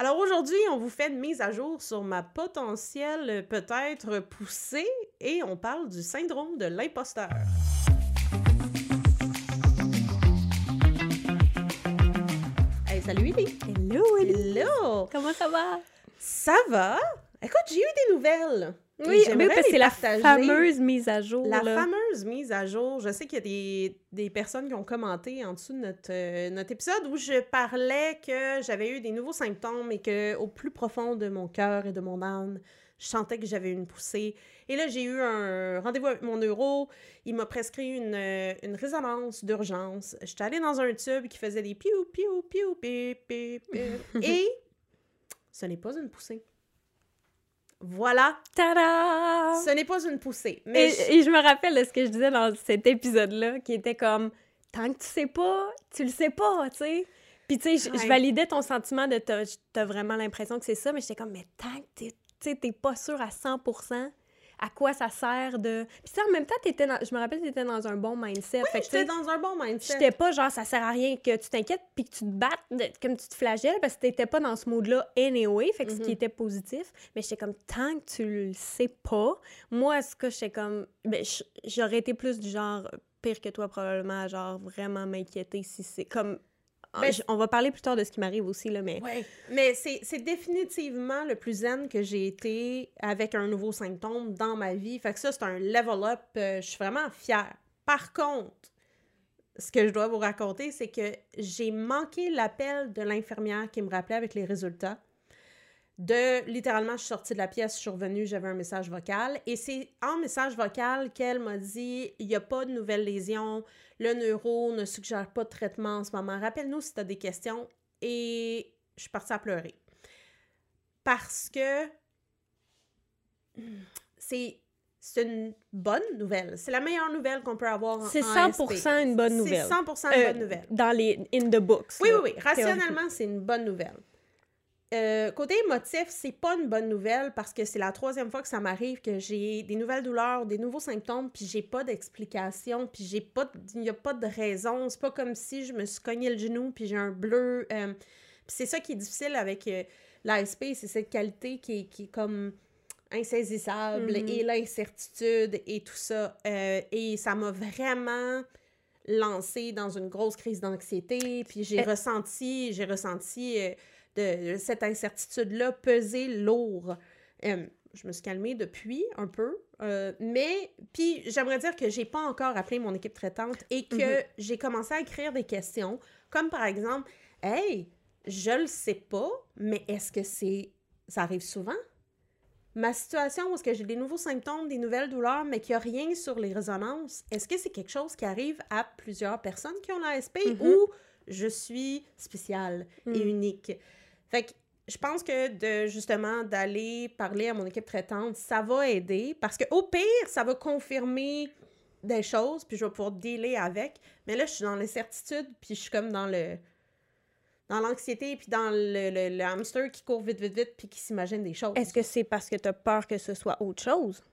Alors aujourd'hui, on vous fait une mise à jour sur ma potentielle peut-être poussée et on parle du syndrome de l'imposteur. Hey, salut Lily! Hello, Hello! Comment ça va? Ça va? Écoute, j'ai eu des nouvelles. Oui, parce que les c'est la fameuse mise à jour. La là. fameuse mise à jour, je sais qu'il y a des, des personnes qui ont commenté en dessous de notre, euh, notre épisode où je parlais que j'avais eu des nouveaux symptômes et que au plus profond de mon cœur et de mon âme, je sentais que j'avais une poussée. Et là, j'ai eu un rendez-vous avec mon neuro. Il m'a prescrit une, euh, une résonance d'urgence. J'étais allée dans un tube qui faisait des piou, piou, piou, piou, piou, piou. Et ce n'est pas une poussée. Voilà, Tada! ce n'est pas une poussée. Mais Et, je- et je me rappelle de ce que je disais dans cet épisode-là, qui était comme tant que tu sais pas, tu le sais pas, tu sais. Puis tu sais, je- validais ton sentiment de t'as vraiment l'impression que c'est ça, mais j'étais comme mais tant que t'es- tu sais, t'es pas sûr à 100%, à quoi ça sert de. Puis tu sais, en même temps, t'étais dans... je me rappelle que t'étais dans un bon mindset. tu sais, J'étais dans un bon mindset. J'étais pas genre ça sert à rien que tu t'inquiètes puis que tu te battes de- comme tu te flagelles parce que t'étais pas dans ce mode-là anyway, fait que ce Mhm. qui était positif. Mais j'étais comme tant que tu le sais pas, moi ce que j'étais comme ben j'aurais été plus du genre pire que toi probablement genre vraiment m'inquiéter si c'est comme Ben, on va parler plus tard de ce qui m'arrive aussi là mais Ouais. Mais c'est c'est définitivement le plus zen que j'ai été avec un nouveau symptôme dans ma vie. Fait que ça, c'est un level up. euh, je suis vraiment fière. Par contre, ce que je dois vous raconter, c'est que j'ai manqué l'appel de l'infirmière qui me rappelait avec les résultats. De littéralement, je suis sortie de la pièce, je suis revenue, j'avais un message vocal. Et c'est en message vocal qu'elle m'a dit il n'y a pas de nouvelles lésions, le neuro ne suggère pas de traitement en ce moment. Rappelle-nous si tu as des questions. Et je suis partie à pleurer. Parce que c'est c'est une bonne nouvelle. C'est la meilleure nouvelle qu'on peut avoir en c'est en 100% SP. une bonne nouvelle. C'est 100% une Euh, bonne nouvelle. Dans les in the books. Oui, là, oui, oui. Rationnellement, c'est une bonne nouvelle. Euh, côté émotif, c'est pas une bonne nouvelle parce que c'est la troisième fois que ça m'arrive que j'ai des nouvelles douleurs, des nouveaux symptômes, puis j'ai pas d'explication, puis j'ai pas, il y a pas de raison. C'est pas comme si je me suis cogné le genou puis j'ai un bleu. euh, puis c'est ça qui est difficile avec euh, l'ASP, c'est cette qualité qui est, qui est comme insaisissable Mhm. et l'incertitude et tout ça. Euh, et ça m'a vraiment lancé dans une grosse crise d'anxiété, puis j'ai ressenti, j'ai ressenti de, cette incertitude-là peser lourd. Euh, je me suis calmée depuis un peu, euh, mais puis j'aimerais dire que j'ai pas encore appelé mon équipe traitante et que Mhm. j'ai commencé à écrire des questions, comme par exemple, hey, je le sais pas, mais est-ce que c'est ça arrive souvent? Ma situation où est-ce que j'ai des nouveaux symptômes, des nouvelles douleurs, mais qu'il n'y a rien sur les résonances, est-ce que c'est quelque chose qui arrive à plusieurs personnes qui ont l'ASP Mhm. ou je suis spéciale et Mm. unique? Fait que je pense que de justement d'aller parler à mon équipe traitante, ça va aider parce que au pire, ça va confirmer des choses, puis je vais pouvoir dealer avec. Mais là, je suis dans l'incertitude, puis je suis comme dans le dans l'anxiété, puis dans le, le- le hamster qui court vite, vite, vite, puis qui s'imagine des choses. Est-ce que c'est parce que tu as peur que ce soit autre chose?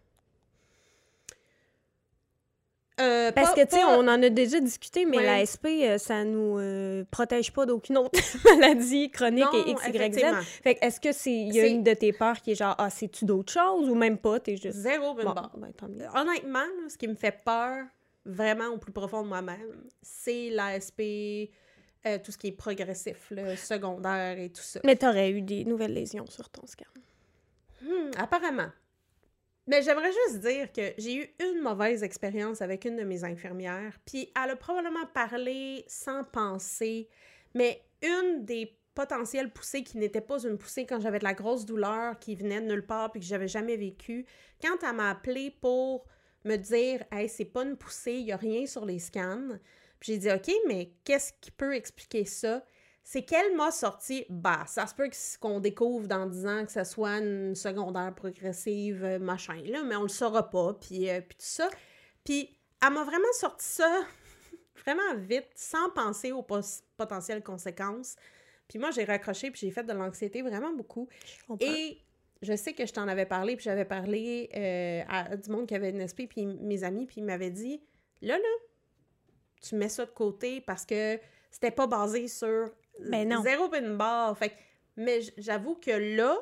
Euh, Parce pas- que, tu sais, pas- on en a déjà discuté, mais Ouais. la SP, euh, ça nous euh, protège pas d'aucune autre maladie chronique Non, et X, Y, Z. effectivement. Fait que, est-ce que c'est, il y a une de tes peurs qui est genre, ah, c'est-tu d'autres choses ou même pas, t'es juste. Zéro bin Bon, ben. Honnêtement, là, ce qui me fait peur, vraiment au plus profond de moi-même, c'est l'ASP, euh, tout ce qui est progressif, le secondaire et tout ça. Mais t'aurais eu des nouvelles lésions sur ton scan. Hmm, apparemment. Mais j'aimerais juste dire que j'ai eu une mauvaise expérience avec une de mes infirmières, puis elle a probablement parlé sans penser, mais une des potentielles poussées qui n'était pas une poussée quand j'avais de la grosse douleur qui venait de nulle part puis que j'avais jamais vécu, quand elle m'a appelé pour me dire « Hey, c'est pas une poussée, il y a rien sur les scans », puis j'ai dit « OK, mais qu'est-ce qui peut expliquer ça? » c'est qu'elle m'a sorti, bah, ça se peut que- qu'on découvre dans 10 ans que ça soit une secondaire progressive, euh, machin, là, mais on le saura pas, puis, euh, puis tout ça. Puis elle m'a vraiment sorti ça vraiment vite, sans penser aux potentielles conséquences. Puis moi, j'ai raccroché, puis j'ai fait de l'anxiété vraiment beaucoup. Je. Et je sais que je t'en avais parlé, puis j'avais parlé euh, à du monde qui avait une SP, puis mes amis, puis ils m'avaient dit, là, là, tu mets ça de côté parce que c'était pas basé sur Ben non. zéro pin bar. Fait Mais j'avoue que là,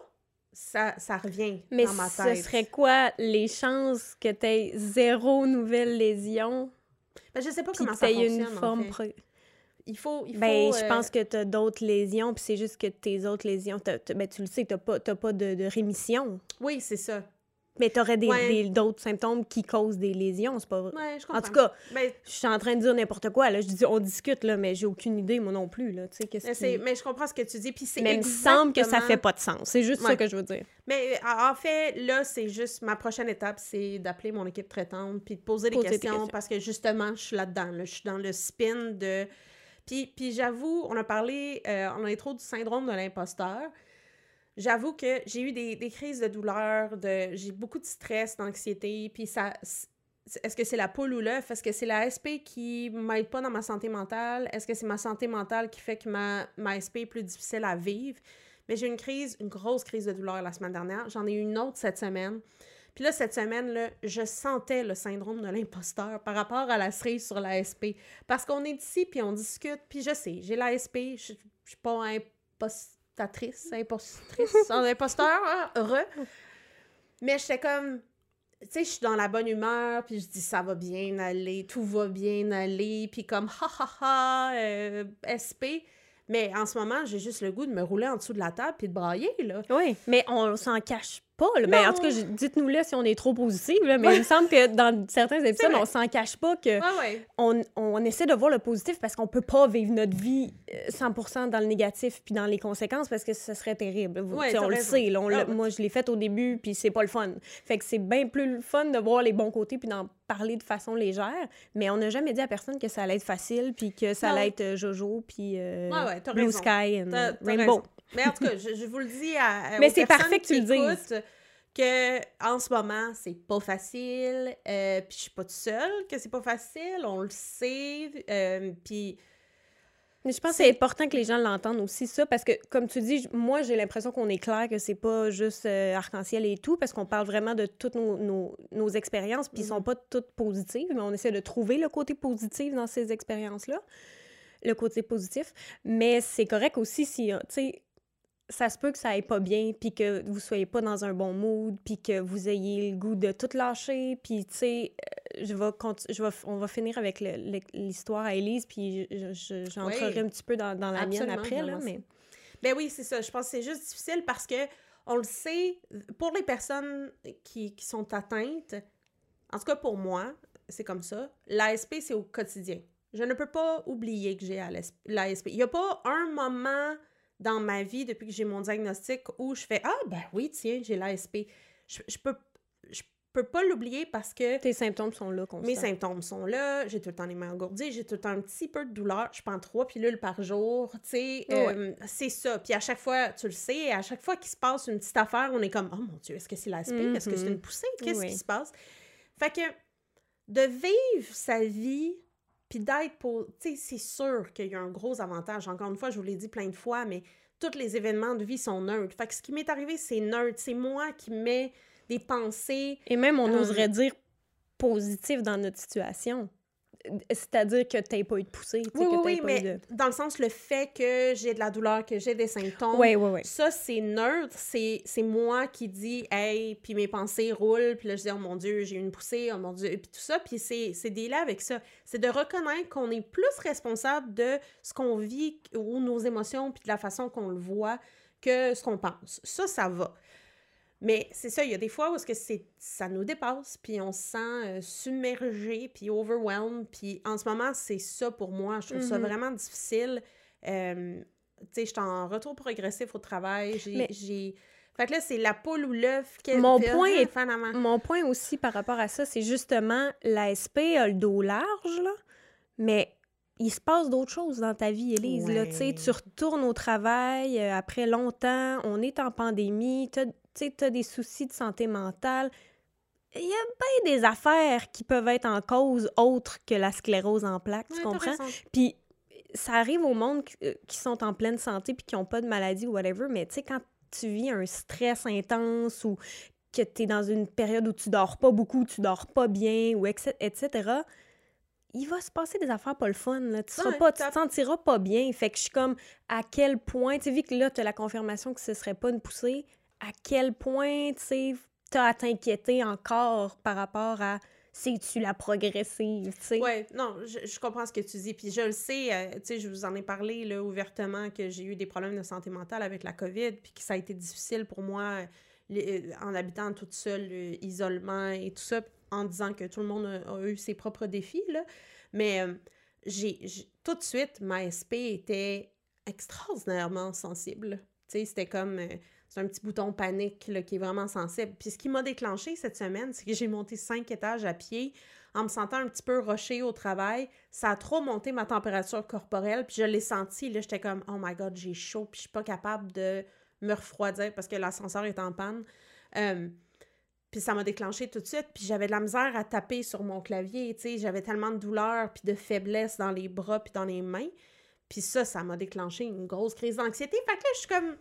ça, ça revient Mais dans ma ce serait quoi les chances que tu aies zéro nouvelle lésion Ben, je sais pas comment ça fonctionne, une en forme... fait. pro- Il faut... Il Ben, faut, je euh, pense que tu as d'autres lésions, puis c'est juste que tes autres lésions, t'as- ben, tu le sais, tu n'as pas, t'as pas de, de rémission. Oui, c'est ça. Mais tu aurais des, Ouais. des- d'autres symptômes qui causent des lésions, c'est pas vrai. Ouais, je comprends. En tout cas, Ben, je suis en train de dire n'importe quoi. Là. Je dis, on discute, là, mais j'ai aucune idée, moi non plus. Là. Tu sais, qu'est-ce mais, qui... c'est- mais je comprends ce que tu dis. Puis c'est Mais il me semble que ça fait pas de sens. C'est juste ça Ouais. que je veux dire. Mais en en fait, là, c'est juste ma prochaine étape, c'est d'appeler mon équipe traitante puis de poser des Poser questions, questions. parce que justement, je suis là-dedans. là. Je suis dans le spin de. Puis, puis j'avoue, on a parlé euh, en intro du syndrome de l'imposteur. J'avoue que j'ai eu des, crises de douleur, de, j'ai beaucoup de stress, d'anxiété, puis ça. Est-ce que c'est la poule ou l'œuf? Est-ce que c'est la SP qui m'aide pas dans ma santé mentale? Est-ce que c'est ma santé mentale qui fait que ma, ma SP est plus difficile à vivre? Mais j'ai eu une crise, une grosse crise de douleur la semaine dernière. J'en ai eu une autre cette semaine. Puis là, cette semaine, là, je sentais le syndrome de l'imposteur par rapport à la cerise sur la SP. Parce qu'on est ici, puis on discute, puis je sais, j'ai la SP, je je suis pas impostatrice, impostrice, un imposteur, hein, heureux. Mais j'étais comme, tu sais, je suis dans la bonne humeur, puis je dis ça va bien aller, tout va bien aller, puis comme ha ha ha, euh, SP. Mais en ce moment, j'ai juste le goût de me rouler en dessous de la table puis de brailler, là. Oui, mais on s'en cache pas. Là. Ben, en tout cas, dites-nous là si on est trop positif, là, mais il me semble que dans certains épisodes, on s'en cache pas que Ouais, ouais. on, on essaie de voir le positif parce qu'on peut pas vivre notre vie euh, 100% dans le négatif puis dans les conséquences parce que ce serait terrible. Vous- on le sait. là, on Ah, moi, je l'ai fait au début puis c'est pas le fun. Fait que c'est bien plus le fun de voir les bons côtés puis d'en parler de façon légère. Mais on n'a jamais dit à personne que ça allait être facile puis que ça Non. allait être euh, Jojo puis euh, Blue raison. Sky and Rainbow. Mais en tout cas, je, je vous le dis à, à- Mais c'est parfait que tu le dises. Que en ce moment, c'est pas facile. euh, puis je suis pas toute seule que c'est pas facile. On le sait. euh, puis Mais je pense que c'est important que les gens l'entendent aussi, ça, parce que, comme tu dis, moi, j'ai l'impression qu'on est clair que c'est pas juste euh, arc-en-ciel et tout, parce qu'on parle vraiment de toutes nos, nos, nos expériences, puis elles sont pas toutes positives, mais on essaie de trouver le côté positif dans ces expériences-là, le côté positif. Mais c'est correct aussi si, tu sais, ça se peut que ça aille pas bien, puis que vous soyez pas dans un bon mood, puis que vous ayez le goût de tout lâcher, puis tu sais, euh, je vais, je vais, on va finir avec l'histoire à Élise, puis je- je- j'entrerai Oui. un petit peu dans, dans la mienne après, là, mais... Ben oui, c'est ça. Je pense que c'est juste difficile parce que on le sait, pour les personnes qui, qui sont atteintes, en tout cas pour moi, c'est comme ça. L'ASP, c'est au quotidien. Je ne peux pas oublier que j'ai l'ASP. Il n'y a pas un moment dans ma vie depuis que j'ai mon diagnostic où je fais Ah, ben oui, tiens, j'ai l'ASP. Je, je peux. Je peux pas l'oublier parce que Tes symptômes sont là, constant. mes symptômes sont là, j'ai tout le temps les mains engourdies, j'ai tout le temps un petit peu de douleur, je prends trois pilules par jour, tu sais, euh, c'est ça. Puis à chaque fois, tu le sais, à chaque fois qu'il se passe une petite affaire, on est comme, oh mon Dieu, est-ce que c'est l'ASP? Est-ce que c'est Mhm. une poussée? Qu'est-ce Oui. qui se passe? Fait que de vivre sa vie, puis d'être pour... Tu sais, c'est sûr qu'il y a un gros avantage. Encore une fois, je vous l'ai dit plein de fois, mais tous les événements de vie sont neutres. Fait que ce qui m'est arrivé, c'est neutre. C'est moi qui mets des pensées Et même, on Euh, oserait dire positif dans notre situation. C'est-à-dire que t'aies pas eu de poussée, tu Oui, oui, mais de... dans le sens, le fait que j'ai de la douleur, que j'ai des symptômes, Oui, oui, oui. ça, c'est neutre. C'est c'est moi qui dis, hey, puis mes pensées roulent, puis là, je dis, oh mon Dieu, j'ai eu une poussée, oh mon Dieu, puis tout ça. Puis c'est c'est délai avec ça. C'est de reconnaître qu'on est plus responsable de ce qu'on vit ou nos émotions, puis de la façon qu'on le voit que ce qu'on pense. Ça, ça va. Mais c'est ça, il y a des fois où est-ce que c'est, ça nous dépasse, puis on se sent euh, submergé, puis overwhelmed, puis en ce moment, c'est ça pour moi. Je trouve ça Mhm. vraiment difficile. Euh, tu sais, je suis en retour progressif au travail, j'ai... Mais- j'ai... Fait que là, c'est la poule ou l'œuf. Mon fait, point est-. Mon point aussi par rapport à ça, c'est justement l'ASP a le dos large, là, mais il se passe d'autres choses dans ta vie, Élise. Là, tu sais, Ouais. tu retournes au travail euh, après longtemps, on est en pandémie, tu as des soucis de santé mentale. Il y a bien des affaires qui peuvent être en cause autres que la sclérose en plaques, tu comprends? Puis ça arrive au monde qui, euh, qui sont en pleine santé puis qui n'ont pas de maladie ou whatever, mais tu sais, quand tu vis un stress intense ou que tu es dans une période où tu dors pas beaucoup, tu dors pas bien, ou etc., etc., il va se passer des affaires pas le fun. Là. Tu, seras Ouais, pas, tu t'as- te sentiras pas bien. Fait que je suis comme, à quel point, tu sais, vu que là, tu as la confirmation que ce serait pas une poussée, à quel point, tu tu as à t'inquiéter encore par rapport à c'est-tu la progressive, tu sais? Ouais, non, je, comprends ce que tu dis. Puis je le sais, euh, tu sais, je vous en ai parlé là, ouvertement que j'ai eu des problèmes de santé mentale avec la COVID, puis que ça a été difficile pour moi euh, en habitant toute seule, euh, isolement et tout ça, en disant que tout le monde a, eu ses propres défis, là. Mais j'ai, tout de suite, ma SP était extraordinairement sensible. Tu sais, c'était comme... c'est un petit bouton panique là, qui est vraiment sensible. Puis ce qui m'a déclenché cette semaine, c'est que j'ai monté cinq étages à pied en me sentant un petit peu rocher au travail. Ça a trop monté ma température corporelle, puis je l'ai senti. Là, j'étais comme, oh my god, j'ai chaud, puis je suis pas capable de me refroidir parce que l'ascenseur est en panne. Euh, puis ça m'a déclenché tout de suite, puis j'avais de la misère à taper sur mon clavier, tu sais, j'avais tellement de douleur puis de faiblesse dans les bras puis dans les mains. Puis ça, ça m'a déclenché une grosse crise d'anxiété. Fait que là, je suis comme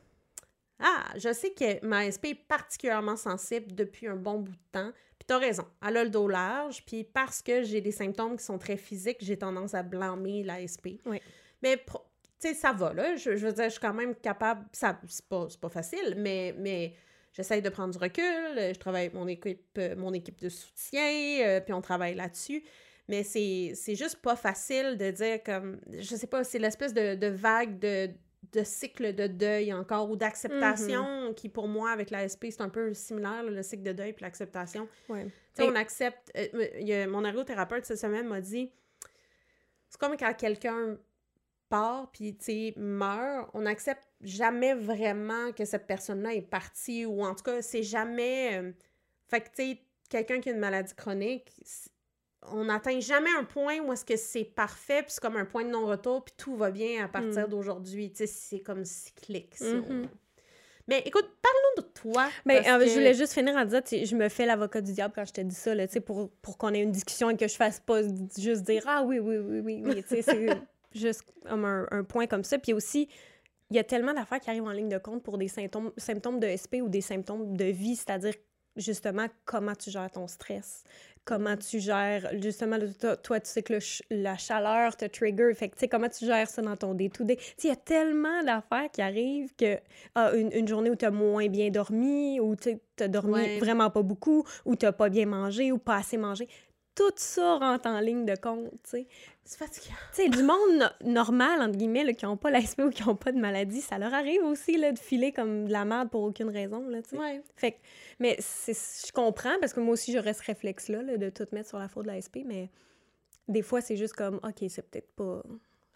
ah, je sais que ma SP est particulièrement sensible depuis un bon bout de temps. Puis t'as raison, elle a le dos large, puis parce que j'ai des symptômes qui sont très physiques, j'ai tendance à blâmer la SP. Oui. Mais, tu sais, ça va, là. Je, je veux dire, je suis quand même capable... Ça, c'est pas, pas facile, mais... mais J'essaye de prendre du recul, je travaille avec mon équipe, euh, mon équipe de soutien, euh, puis on travaille là-dessus. Mais c'est c'est juste pas facile de dire comme, je sais pas, c'est l'espèce de, de vague de, de cycle de deuil encore ou d'acceptation qui pour moi avec l'ASP c'est un peu similaire là, le cycle de deuil puis l'acceptation. Ouais. Et- on accepte. euh, il y a- mon ergothérapeute cette semaine m'a dit c'est comme quand quelqu'un part puis tu meurt, on n'accepte jamais vraiment que cette personne-là est partie ou en tout cas c'est jamais. euh, fait que tu sais quelqu'un qui a une maladie chronique, on n'atteint jamais un point où est-ce que c'est parfait puis c'est comme un point de non-retour puis tout va bien à partir Mm. d'aujourd'hui. Tu sais c'est comme cyclique. si Mhm. on- Mais écoute, parlons de toi. Ben, euh, que- je voulais juste finir en disant, je me fais l'avocat du diable quand je te dis ça, là, tu sais, pour, pour qu'on ait une discussion et que je fasse pas juste dire Ah oui, oui, oui, oui, oui, tu sais, c'est juste comme un, un point comme ça. Puis aussi, il y a tellement d'affaires qui arrivent en ligne de compte pour des symptômes, symptômes de SP ou des symptômes de vie, c'est-à-dire justement comment tu gères ton stress, comment tu gères, justement, toi, toi, tu sais que le la chaleur te trigger, fait que, tu sais, comment tu gères ça dans ton day-to-day. Tu sais, il y a tellement d'affaires qui arrivent que ah, une, une journée où tu as moins bien dormi, ou tu as dormi Ouais. vraiment pas beaucoup, ou tu pas bien mangé, ou pas assez mangé. Tout ça rentre en ligne de compte, tu sais. C'est fatigant. Tu sais, du monde no- normal, entre guillemets, là, qui n'ont pas l'ASP ou qui n'ont pas de maladie, ça leur arrive aussi, là, de filer comme de la merde pour aucune raison, là, tu sais. Ouais. Fait que, mais je comprends, parce que moi aussi, j'aurais ce réflexe-là, là, de tout mettre sur la faute de l'ASP, mais des fois, c'est juste comme, OK, c'est peut-être pas...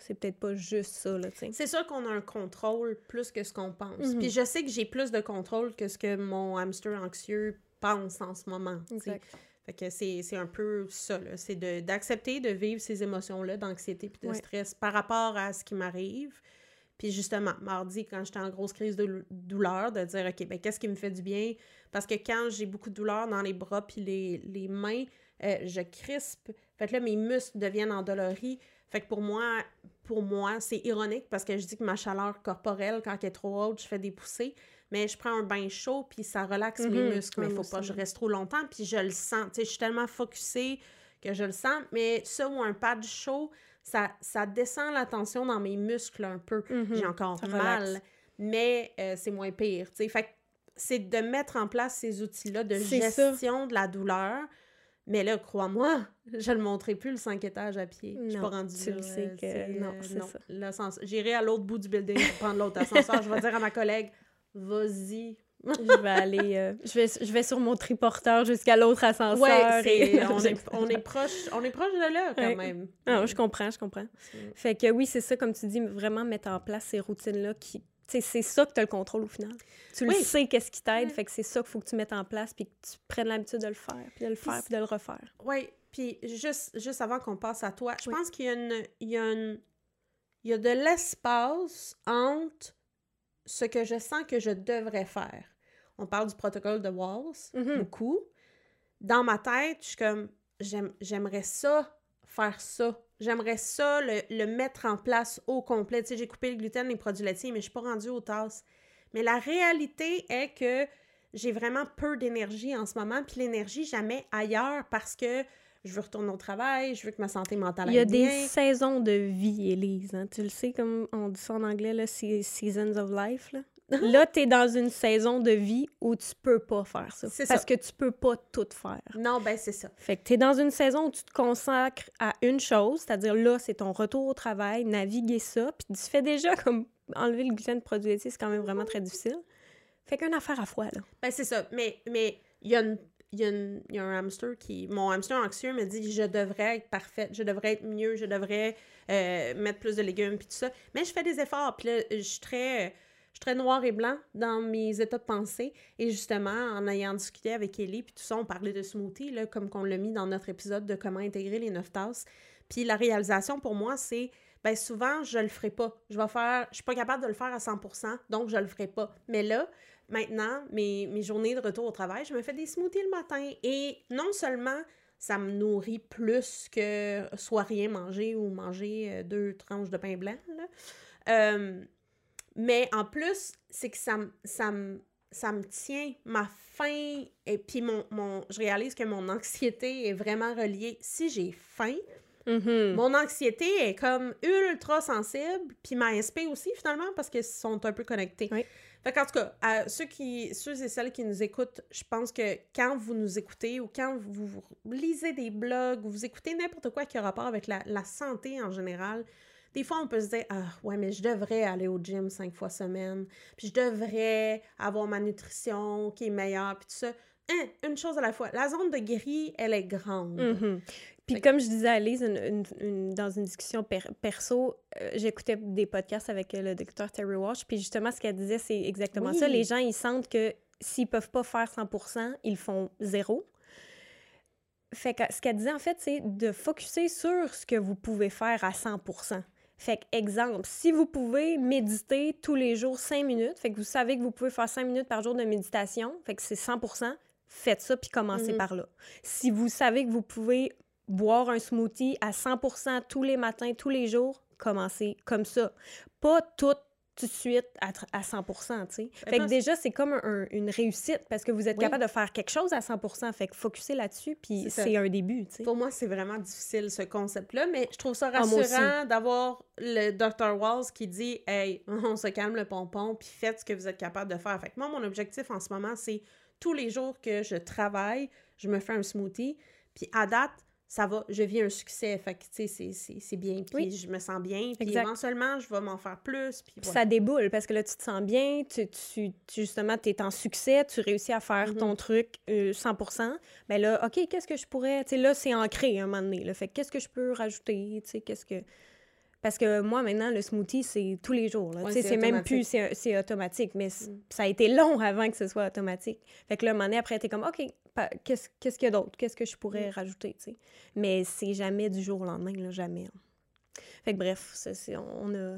C'est peut-être pas juste ça, là, tu sais. C'est sûr qu'on a un contrôle plus que ce qu'on pense. Mhm. Puis je sais que j'ai plus de contrôle que ce que mon hamster anxieux pense en ce moment. Exact. Fait que c'est un peu ça. C'est d'accepter de, vivre ces émotions-là d'anxiété puis de stress par rapport à ce qui m'arrive. Puis justement, mardi, quand j'étais en grosse crise de douleur, de dire, OK, ben qu'est-ce qui me fait du bien? Parce que quand j'ai beaucoup de douleur dans les bras puis les, les mains, euh, je crispe. Fait que là, mes muscles deviennent endoloris. Fait que pour moi, pour moi, c'est ironique parce que je dis que ma chaleur corporelle, quand elle est trop haute, je fais des poussées. Mais je prends un bain chaud, puis ça relaxe mes Mhm. muscles. Mais il faut pas que je reste trop longtemps, puis je le sens. Tu sais, je suis tellement focusée que je le sens. Mais ça ou un pad chaud, ça, ça descend la tension dans mes muscles un peu. Mhm. J'ai encore mal, relaxe. mais euh, c'est moins pire. tu sais. Fait c'est de mettre en place ces outils-là de ça. gestion de la douleur. Mais là, crois-moi, je le montrerai plus le 5 étages à pied. Je suis pas Non, rendue tu le sais que- non, c'est ça. l'ascenseur- J'irai à l'autre bout du building pour prendre l'autre ascenseur. je vais dire à ma collègue, vas-y. je vais aller... euh, je, vais, je vais sur mon triporteur jusqu'à l'autre ascenseur. Ouais, et- on, est, on, est proche, on est proche de là, quand Ouais. même. Non, je comprends, je comprends. Fait que oui, c'est ça, comme tu dis, vraiment mettre en place ces routines-là qui. c'est ça que tu as le contrôle au final. Tu le Oui. sais qu'est-ce qui t'aide, Ouais. fait que c'est ça qu'il faut que tu mettes en place, puis que tu prennes l'habitude de le faire, puis de le faire, Puis puis de le refaire. Oui, puis juste, juste avant qu'on passe à toi, je Oui. pense qu'il y a une, il y a une- il y a de l'espace entre ce que je sens que je devrais faire. On parle du protocole de Walls, Mhm. beaucoup. Dans ma tête, je suis comme, j'aime- j'aimerais ça, faire ça. J'aimerais ça, le, le mettre en place au complet. Tu sais, j'ai coupé le gluten, les produits laitiers, mais je suis pas rendue aux tasses. Mais la réalité est que j'ai vraiment peu d'énergie en ce moment, puis l'énergie, jamais ailleurs parce que je veux retourner au travail, je veux que ma santé mentale Il y a aille des bien. saisons de vie, Élise. hein. Tu le sais, comme on dit ça en anglais, là, seasons of life. Là, là tu es dans une saison de vie où tu peux pas faire ça. C'est Parce ça. que tu peux pas tout faire. Non, ben c'est ça. Fait que tu es dans une saison où tu te consacres à une chose, c'est-à-dire là, c'est ton retour au travail, naviguer ça, puis tu fais déjà comme enlever le gluten de produits laitiers, c'est quand même vraiment très difficile. Fait qu'une affaire à fois, là. Ben c'est ça. Mais mais il y a une il y, a y a un hamster qui... Mon hamster anxieux me dit « Je devrais être parfaite, je devrais être mieux, je devrais euh, mettre plus de légumes, puis tout ça. » Mais je fais des efforts, puis là, je suis très... Je suis très noir et blanc dans mes états de pensée. Et justement, en ayant discuté avec Ellie, puis tout ça, on parlait de smoothie, là, comme qu'on l'a mis dans notre épisode de comment intégrer les neuf tasses. Puis la réalisation pour moi, c'est, ben souvent, je le ferai pas. Je vais faire, je suis pas capable de le faire à 100%, donc je le ferai pas. Mais là, maintenant, mes, mes journées de retour au travail, je me fais des smoothies le matin. Et non seulement ça me nourrit plus que soit rien manger ou manger euh, deux tranches de pain blanc. Euh, mais en plus, c'est que ça, ça, me- ça me tient ma faim et puis mon, mon, je réalise que mon anxiété est vraiment reliée. Si j'ai faim, Mhm. mon anxiété est comme ultra sensible, puis ma SP aussi finalement parce qu'ils sont un peu connectés. Oui. Fait qu'en tout cas, à ceux, qui, ceux et celles qui nous écoutent, je pense que quand vous nous écoutez ou quand vous, vous lisez des blogs ou vous écoutez n'importe quoi qui a rapport avec la, la santé en général, des fois on peut se dire Ah ouais, mais je devrais aller au gym cinq fois semaine, puis je devrais avoir ma nutrition qui est meilleure, puis tout ça. Hein, une chose à la fois. La zone de gris, elle est grande. Mhm. Puis comme je disais à Lise une- une- une- dans une discussion per- perso, euh, j'écoutais des podcasts avec euh, le docteur Terry Walsh, puis justement, ce qu'elle disait, c'est exactement ça. Les gens, ils sentent que s'ils peuvent pas faire 100% ils font zéro. Fait que ce qu'elle disait, en fait, c'est de focuser sur ce que vous pouvez faire à 100% Fait que, exemple, si vous pouvez méditer tous les jours 5 minutes, fait que vous savez que vous pouvez faire 5 minutes par jour de méditation, fait que c'est 100 faites ça puis commencez Mhm. par là. Si vous savez que vous pouvez boire un smoothie à 100% tous les matins, tous les jours, commencez comme ça. Pas tout tout de suite à, à 100 tu sais. Ben, Fait que déjà, c'est comme un- une réussite parce que vous êtes Oui. capable de faire quelque chose à 100% Fait que focuser là-dessus, puis C'est un début, tu sais. Pour moi, c'est vraiment difficile ce concept-là, mais je trouve ça Ah, rassurant d'avoir le Dr. Walls qui dit Hey, on se calme le pompon, puis faites ce que vous êtes capable de faire. Fait que moi, mon objectif en ce moment, c'est tous les jours que je travaille, je me fais un smoothie, puis à date, ça va, je vis un succès. Fait que, tu sais, c'est- bien, puis Oui. je me sens bien, puis éventuellement, je vais m'en faire plus, puis ça déboule parce que là, tu te sens bien, tu, tu, tu- justement, tu es en succès, tu réussis à faire Mhm. ton truc euh, 100% Ben là, OK, qu'est-ce que je pourrais. Tu sais, là, c'est ancré à un moment donné. Là. Fait que qu'est-ce que je peux rajouter? Tu sais, qu'est-ce que. Parce que moi, maintenant, le smoothie, c'est tous les jours. Ouais, c'est même plus, c'est automatique. Mais Mm. ça a été long avant que ce soit automatique. Fait que là, un moment donné, après, t'es comme, OK, qu'est-ce qu'il y a d'autre? Qu'est-ce que je pourrais Mm. rajouter? tu sais? Mais c'est jamais du jour au lendemain, là, jamais. hein. Fait que bref, ça, on a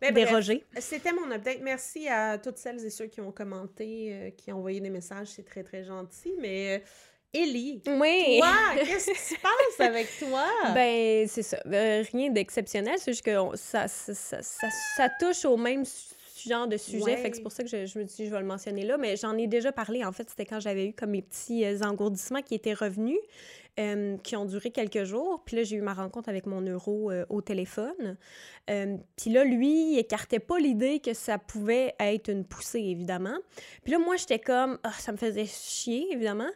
Mais bref, dérogé. C'était mon update. Merci à toutes celles et ceux qui ont commenté, euh, qui ont envoyé des messages. C'est très, très gentil. Mais euh, Ellie, Oui! toi, qu'est-ce qui se passe avec toi? Ben, c'est ça. Euh, rien d'exceptionnel, c'est juste que on- ça, ça, ça, ça- touche au même genre de sujet. Ouais. Fait que c'est pour ça que je, je me dis, je vais le mentionner là. Mais j'en ai déjà parlé, en fait. C'était quand j'avais eu comme mes petits euh, engourdissements qui étaient revenus, euh, qui ont duré quelques jours. Puis là, j'ai eu ma rencontre avec mon neuro euh, au téléphone. Euh, Puis là, lui, il écartait pas l'idée que ça pouvait être une poussée, évidemment. Puis là, moi, j'étais comme, Ah, ça me faisait chier, évidemment,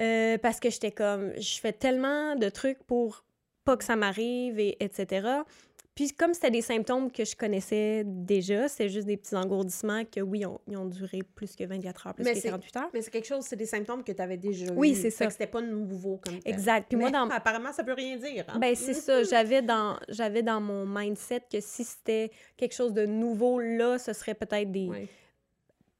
euh, parce que j'étais comme, je fais tellement de trucs pour pas que ça m'arrive, et etc. Puis comme c'était des symptômes que je connaissais déjà, c'était juste des petits engourdissements que, oui, ils ont duré plus que 24 heures, plus Mais que c'est- 48 heures. Mais c'est quelque chose, c'est des symptômes que tu avais déjà Oui, c'est ça. que c'était pas nouveau comme tel. Exact. Puis moi, dans, Apparemment, ça peut rien dire. hein? Ben, c'est ça. J'avais dans, j'avais dans mon mindset que si c'était quelque chose de nouveau, là, ce serait peut-être des...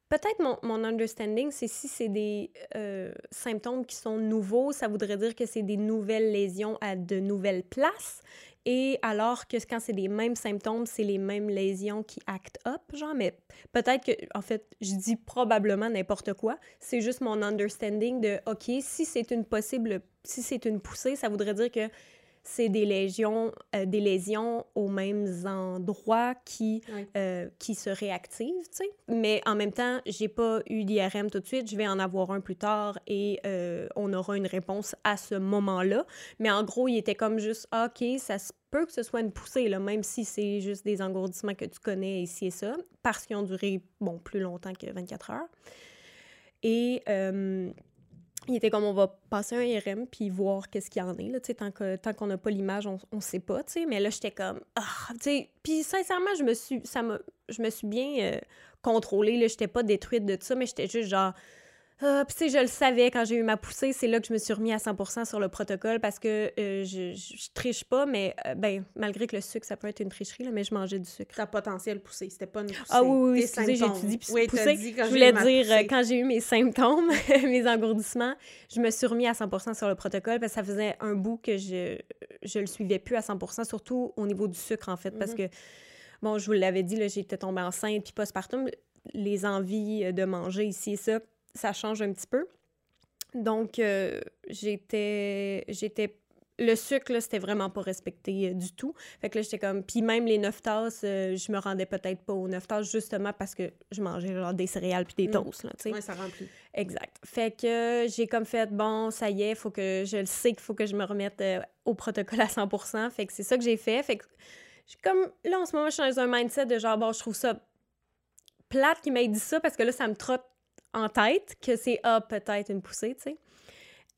Peut-être mon, understanding, c'est si c'est des euh, symptômes qui sont nouveaux, ça voudrait dire que c'est des nouvelles lésions à de nouvelles places. Et alors que quand c'est les mêmes symptômes, c'est les mêmes lésions qui act up, genre, mais peut-être que, en fait, je dis probablement n'importe quoi. C'est juste mon understanding de, OK, si c'est une possible, si c'est une poussée, ça voudrait dire que c'est des lésions, euh, des lésions aux mêmes endroits qui, euh, qui se réactivent, tu sais. Mais en même temps, j'ai pas eu d'IRM tout de suite. Je vais en avoir un plus tard et euh, on aura une réponse à ce moment-là. Mais en gros, il était comme juste, ah, OK, ça se peut que ce soit une poussée, là, même si c'est juste des engourdissements que tu connais ici et ça, parce qu'ils ont duré, bon, plus longtemps que 24 heures. Et il était comme, on va passer un IRM puis voir qu'est-ce qu'il y en est, là, tant que- tant qu'on n'a pas l'image, on, on sait pas, tu sais. Mais là, j'étais comme, ah, tu sais. Puis sincèrement, je me suis, ça je me suis bien euh, contrôlée, là. J'étais pas détruite de ça, mais j'étais juste genre, ah, puis tu sais, je le savais quand j'ai eu ma poussée, c'est là que je me suis remis à 100% sur le protocole parce que euh, je, je, je triche pas, mais euh, ben, malgré que le sucre, ça peut être une tricherie, là, mais je mangeais du sucre. Ta potentiel poussée, c'était pas une poussée. Ah oui, oui, excusez, j'ai symptômes. étudié puis Oui, poussée. dit quand Je voulais dire, poussée. quand j'ai eu mes symptômes, mes engourdissements, je me suis remis à 100% sur le protocole parce que ça faisait un bout que je je le suivais plus à 100%, surtout au niveau du sucre, en fait, parce Mhm. que, bon, je vous l'avais dit, j'étais tombée enceinte, puis postpartum, les envies de manger ici et ça, ça change un petit peu. Donc, euh, j'étais... j'étais le sucre, là, c'était vraiment pas respecté euh, du tout. Fait que là, j'étais comme... Puis même les 9 tasses, euh, je me rendais peut-être pas aux 9 tasses, justement parce que je mangeais genre des céréales puis des Mm. toasts, là, tu sais. Ouais, ça remplit. Exact. Fait que j'ai comme fait, bon, ça y est, faut que je le sais qu'il faut que je me remette au protocole à 100% Fait que c'est ça que j'ai fait. Fait que je suis comme, là, en ce moment, je suis dans un mindset de genre, bon, je trouve ça plate qu'il m'ait dit ça parce que là, ça me trotte en tête que c'est, ah, peut-être une poussée, tu sais.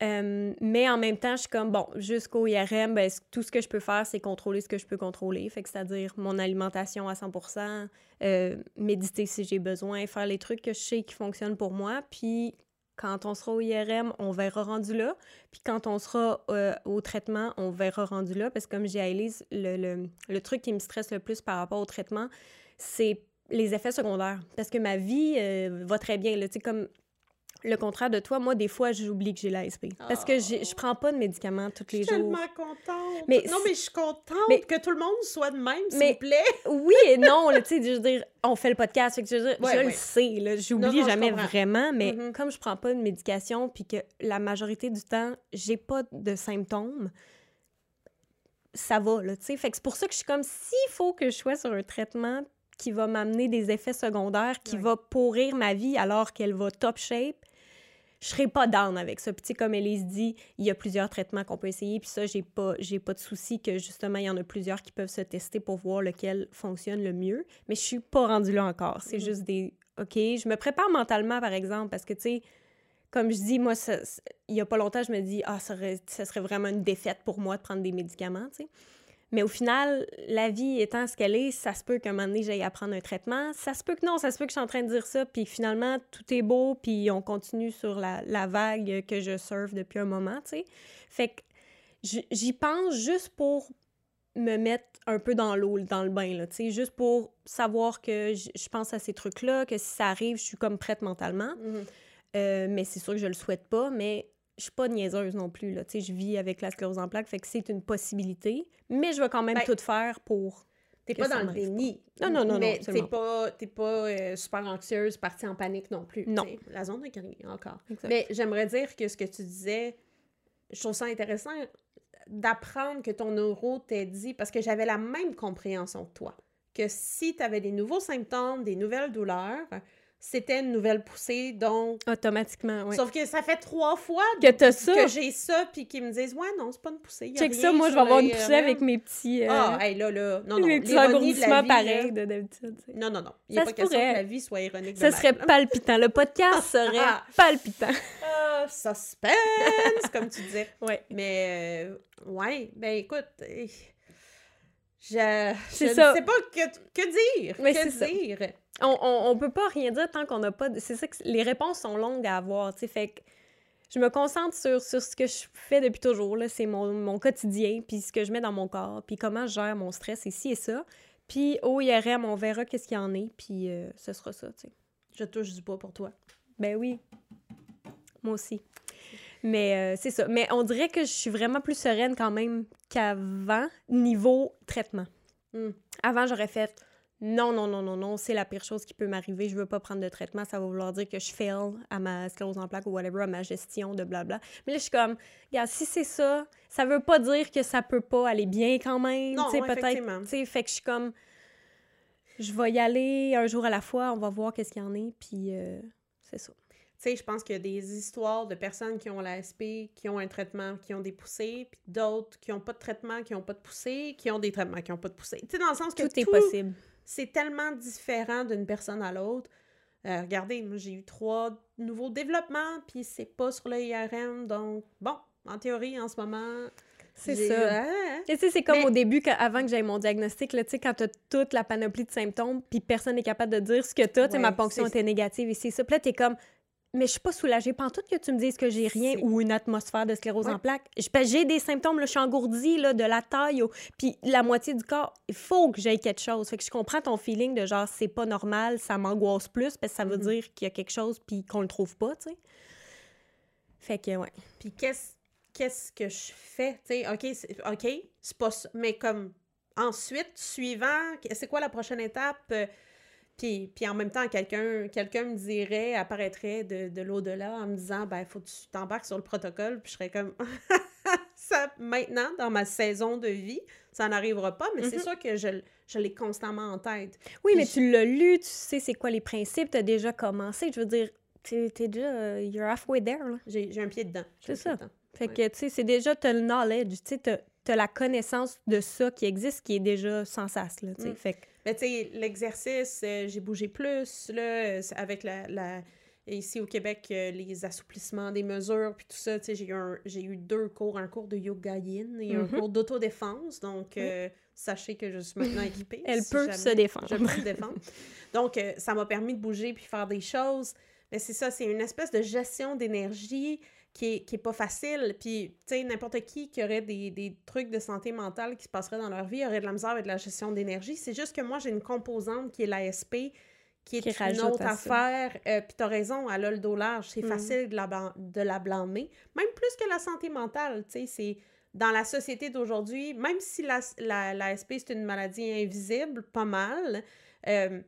Euh, mais en même temps, je suis comme, bon, jusqu'au IRM, ben, tout ce que je peux faire, c'est contrôler ce que je peux contrôler. Fait que c'est-à-dire mon alimentation à 100% euh, méditer si j'ai besoin, faire les trucs que je sais qui fonctionnent pour moi. Puis quand on sera au IRM, on verra rendu là. Puis quand on sera euh, au traitement, on verra rendu là. Parce que comme j'ai Elise, le, le, le truc qui me stresse le plus par rapport au traitement, c'est les effets secondaires. Parce que ma vie euh, va très bien. Là. Tu sais, comme le contraire de toi, moi, des fois, j'oublie que j'ai l'ASP. Parce que je prends pas de médicaments tous Je les suis jours. tellement contente. Mais non, mais je suis contente Mais- que tout le monde soit de même, s'il Mais- vous plaît. Oui et non, là, tu sais, je veux dire, on fait le podcast, fait que je veux dire, Ouais, je ouais. le sais, j'oublie je jamais vraiment, mais Mhm. comme je prends pas de médication, puis que la majorité du temps, j'ai pas de symptômes, ça va, là, tu sais. Fait que c'est pour ça que je suis comme, s'il faut que je sois sur un traitement qui va m'amener des effets secondaires, qui va pourrir ma vie alors qu'elle va top shape, je serais pas down avec ça. Puis comme Elise dit, il y a plusieurs traitements qu'on peut essayer, puis ça, j'ai pas, j'ai pas de souci que justement, il y en a plusieurs qui peuvent se tester pour voir lequel fonctionne le mieux. Mais je suis pas rendue là encore. C'est Mhm. juste des... OK, je me prépare mentalement, par exemple, parce que, tu sais, comme je dis, moi, ça- il y a pas longtemps, je me dis, ah, ça serait, ça serait vraiment une défaite pour moi de prendre des médicaments, tu sais. Mais au final, la vie étant ce qu'elle est, ça se peut qu'à un moment donné, j'aille à prendre un traitement. Ça se peut que non, ça se peut que je suis en train de dire ça, puis finalement, tout est beau, puis on continue sur la, la vague que je surfe depuis un moment, tu sais. Fait que j'y pense juste pour me mettre un peu dans l'eau, dans le bain, là, tu sais, juste pour savoir que je pense à ces trucs-là, que si ça arrive, je suis comme prête mentalement. Mhm. Euh, mais c'est sûr que je le souhaite pas, mais je suis pas niaiseuse non plus, là, je vis avec la sclérose en plaques, fait que c'est une possibilité, mais je vais quand même Ben, tout faire pour... T'es pas dans le déni. Non, non, non, non, Mais t'es pas, t'es pas euh, super anxieuse, partie en panique non plus. Non. t'sais. La zone de gris, encore. Exact. Mais j'aimerais dire que ce que tu disais, je trouve ça intéressant d'apprendre que ton neuro t'ait dit, parce que j'avais la même compréhension que toi, que si tu avais des nouveaux symptômes, des nouvelles douleurs, c'était une nouvelle poussée, donc... Automatiquement, oui. Sauf que ça fait trois fois Que t'as ça, que j'ai ça, puis qu'ils me disent « Ouais, non, c'est pas une poussée, y a check rien ça, moi je vais avoir une poussée avec mes petits... euh, Ah, hey, là, là, non, non, mes petits là, pareils de d'habitude. Non, non, non. Il Ça n'est pas question pourrait. que la vie soit ironique Ça serait palpitant. Le podcast serait Ah. palpitant. Ah, suspense, comme tu disais. Ouais. Mais, euh, ouais, ben écoute, euh, je, je ne sais pas que, que dire. Mais que c'est ça. On, on peut pas rien dire tant qu'on n'a pas... de- C'est ça que... Les réponses sont longues à avoir, tu sais, fait que je me concentre sur, sur ce que je fais depuis toujours, là, c'est mon, mon quotidien, puis ce que je mets dans mon corps, puis comment je gère mon stress, ici et ça. Puis au IRM, on verra qu'est-ce qu'il y en est, puis euh, ce sera ça, tu sais. Je touche du bois pour toi. Ben oui. Moi aussi. Mais euh, c'est ça. Mais on dirait que je suis vraiment plus sereine quand même qu'avant, niveau traitement. Hmm. Avant, j'aurais fait non, non, non, non, non, c'est la pire chose qui peut m'arriver, je veux pas prendre de traitement, ça va vouloir dire que je fail à ma sclérose en plaques ou whatever, à ma gestion de blabla. Mais là, je suis comme, regarde, si c'est ça, ça veut pas dire que ça peut pas aller bien quand même. Non, tu sais, peut-être. tu sais, Fait que je suis comme, je vais y aller un jour à la fois, on va voir qu'est-ce qu'il y en est, puis euh, c'est ça. Tu sais, je pense qu'il y a des histoires de personnes qui ont l'ASP, qui ont un traitement, qui ont des poussées, puis d'autres qui n'ont pas de traitement, qui n'ont pas de poussées, qui ont des traitements, qui n'ont pas de poussées. Tu sais, dans le sens que Tout est possible. C'est tellement différent d'une personne à l'autre. Euh, regardez, moi, j'ai eu trois nouveaux développements, puis c'est pas sur le IRM, donc bon, en théorie, en ce moment... C'est ça. Ah, Et tu sais, c'est comme Mais- au début, quand- avant que j'aie mon diagnostic, là, tu sais, quand t'as toute la panoplie de symptômes, puis personne n'est capable de dire ce que t'as, tu sais, Ouais, ma ponction était négative et c'est ça. Puis là, t'es comme, mais je suis pas soulagée. Pantoute que tu me dises que j'ai rien ou une atmosphère de sclérose Ouais. en plaques. J'ai des symptômes, là, je suis engourdie, là, de la taille, puis la moitié du corps. Il faut que j'aie quelque chose. Fait que je comprends ton feeling de genre, c'est pas normal, ça m'angoisse plus, parce que ça veut Mhm. dire qu'il y a quelque chose, puis qu'on le trouve pas, tu sais. Fait que, ouais. Puis qu'est-ce qu'est-ce que je fais? Tu sais, OK, c'est, OK, c'est pas ça. Mais comme ensuite, suivant, c'est quoi la prochaine étape? Puis, puis en même temps, quelqu'un quelqu'un me dirait, apparaîtrait de, de l'au-delà en me disant, ben, faut que tu t'embarques sur le protocole. Puis je serais comme, ça, maintenant, dans ma saison de vie, ça n'arrivera pas, mais c'est Mhm. sûr que je, je l'ai constamment en tête. Oui, Puis mais je- tu l'as lu, tu sais c'est quoi les principes, tu as déjà commencé. Je veux dire, t'es t'es déjà, euh, you're halfway there. J'ai un pied dedans. C'est ça. dedans. Fait Ouais. que, tu sais, c'est déjà, t'as le knowledge, tu sais, t'as t'as la connaissance de ça qui existe, qui est déjà sans sas, là, tu sais. Mm. Fait que, Mais tu sais, l'exercice, euh, j'ai bougé plus, là, euh, avec la, la- Ici au Québec, euh, les assouplissements des mesures, puis tout ça, tu sais, j'ai eu, un- j'ai eu deux cours, un cours de yoga yin et un Mhm. cours d'autodéfense, donc euh, sachez que je suis maintenant équipée. elle si peut se défendre. Je peux me défendre. Donc, ça m'a permis de bouger puis faire des choses. Mais c'est ça, c'est une espèce de gestion d'énergie qui est, qui est pas facile. Puis, tu sais, n'importe qui qui aurait des, des trucs de santé mentale qui se passeraient dans leur vie aurait de la misère avec la gestion d'énergie. C'est juste que moi, j'ai une composante qui est l'ASP, qui est Qui une autre affaire. Euh, puis t'as raison, elle a le dos large. C'est Mm. facile de la, de la blâmer. Même plus que la santé mentale, tu sais, c'est... Dans la société d'aujourd'hui, même si la, la, l'ASP, c'est une maladie invisible, pas mal, euh,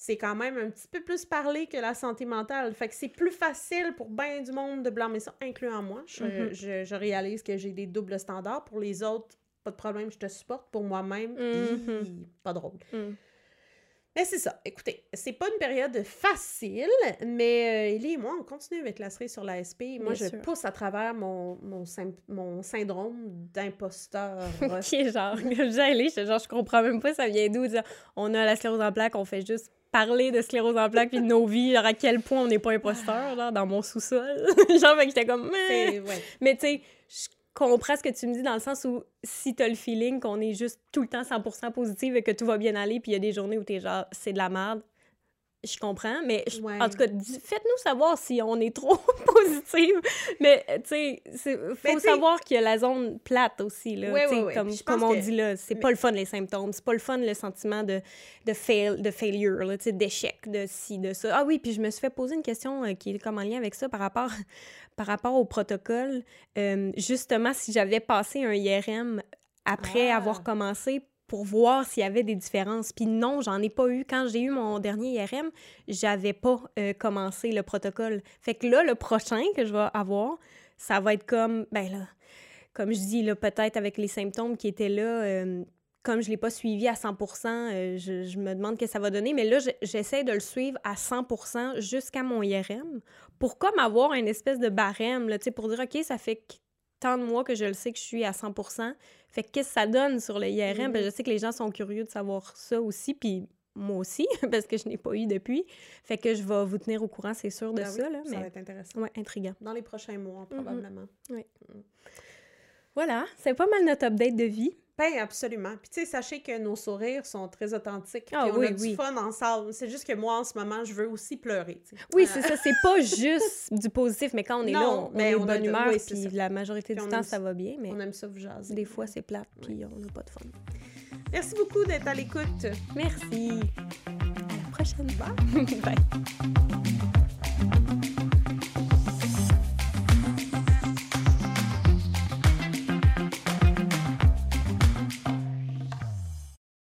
c'est quand même un petit peu plus parlé que la santé mentale. Fait que c'est plus facile pour bien du monde de blâmer ça, incluant moi. Je, Mhm. je- je réalise que j'ai des doubles standards. Pour les autres, pas de problème, je te supporte. Pour moi-même, Mhm. pas drôle. Mm. Mais c'est ça. Écoutez, c'est pas une période facile, mais euh, Ellie et moi, on continue avec la série sur l'ASP. Moi, Bien je sûr. pousse à travers mon, mon, mon syndrome d'imposteur. Qui est genre, j'allais, genre, je comprends même pas, ça vient d'où, dire, on a la sclérose en plaques, on fait juste parler de sclérose en plaques puis de nos vies, genre à quel point on n'est pas imposteur, dans mon sous-sol. genre, fait que j'étais comme, ouais. Mais tu sais, je comprends ce que tu me dis dans le sens où si t'as le feeling qu'on est juste tout le temps 100% positive et que tout va bien aller, puis il y a des journées où t'es genre, c'est de la merde, je comprends, mais je- Ouais. en tout cas, faites-nous savoir si on est trop positive. Mais tu sais, c'est- faut savoir qu'il y a la zone plate aussi, là. Ouais, ouais. Comme, comme on que- dit là, c'est mais- pas le fun les symptômes, c'est pas le fun le sentiment de, de, fail, de failure, là, d'échec, de ci, de ça. Ah oui, puis je me suis fait poser une question euh, qui est comme en lien avec ça par rapport, par rapport au protocole. Euh, justement, si j'avais passé un IRM après Ah. avoir commencé pour voir s'il y avait des différences. Puis non, j'en ai pas eu. Quand j'ai eu mon dernier IRM, j'avais pas euh, commencé le protocole. Fait que là, le prochain que je vais avoir, ça va être comme, ben là, comme je dis, là, peut-être avec les symptômes qui étaient là, euh, comme je l'ai pas suivi à 100 euh, je, je me demande ce que ça va donner. Mais là, je- j'essaie de le suivre à 100% jusqu'à mon IRM pour comme avoir une espèce de barème, là, pour dire, OK, ça fait tant de mois que je le sais que je suis à 100% Fait que qu'est-ce que ça donne sur le IRM? Mhm. Ben, je sais que les gens sont curieux de savoir ça aussi, puis moi aussi, parce que je n'ai pas eu depuis. Fait que je vais vous tenir au courant, c'est sûr, de Ben oui, ça. Ça va être intéressant. ouais, intriguant. Dans les prochains mois, probablement. Voilà, c'est pas mal notre update de vie. Ben, absolument. Puis, tu sais, sachez que nos sourires sont très authentiques. Ah on oui, a du oui. fun ensemble. C'est juste que moi, en ce moment, je veux aussi pleurer. tu sais. Oui, Euh, c'est ça, c'est pas juste du positif, mais quand on est là, Non, on, on mais est de on a bonne de- humeur, oui, puis la majorité Puis du temps, ça va bien, mais On aime ça vous jaser. des fois, c'est plate, puis on n'a pas de fun. Merci beaucoup d'être à l'écoute. Merci! À la prochaine! Bye! Bye!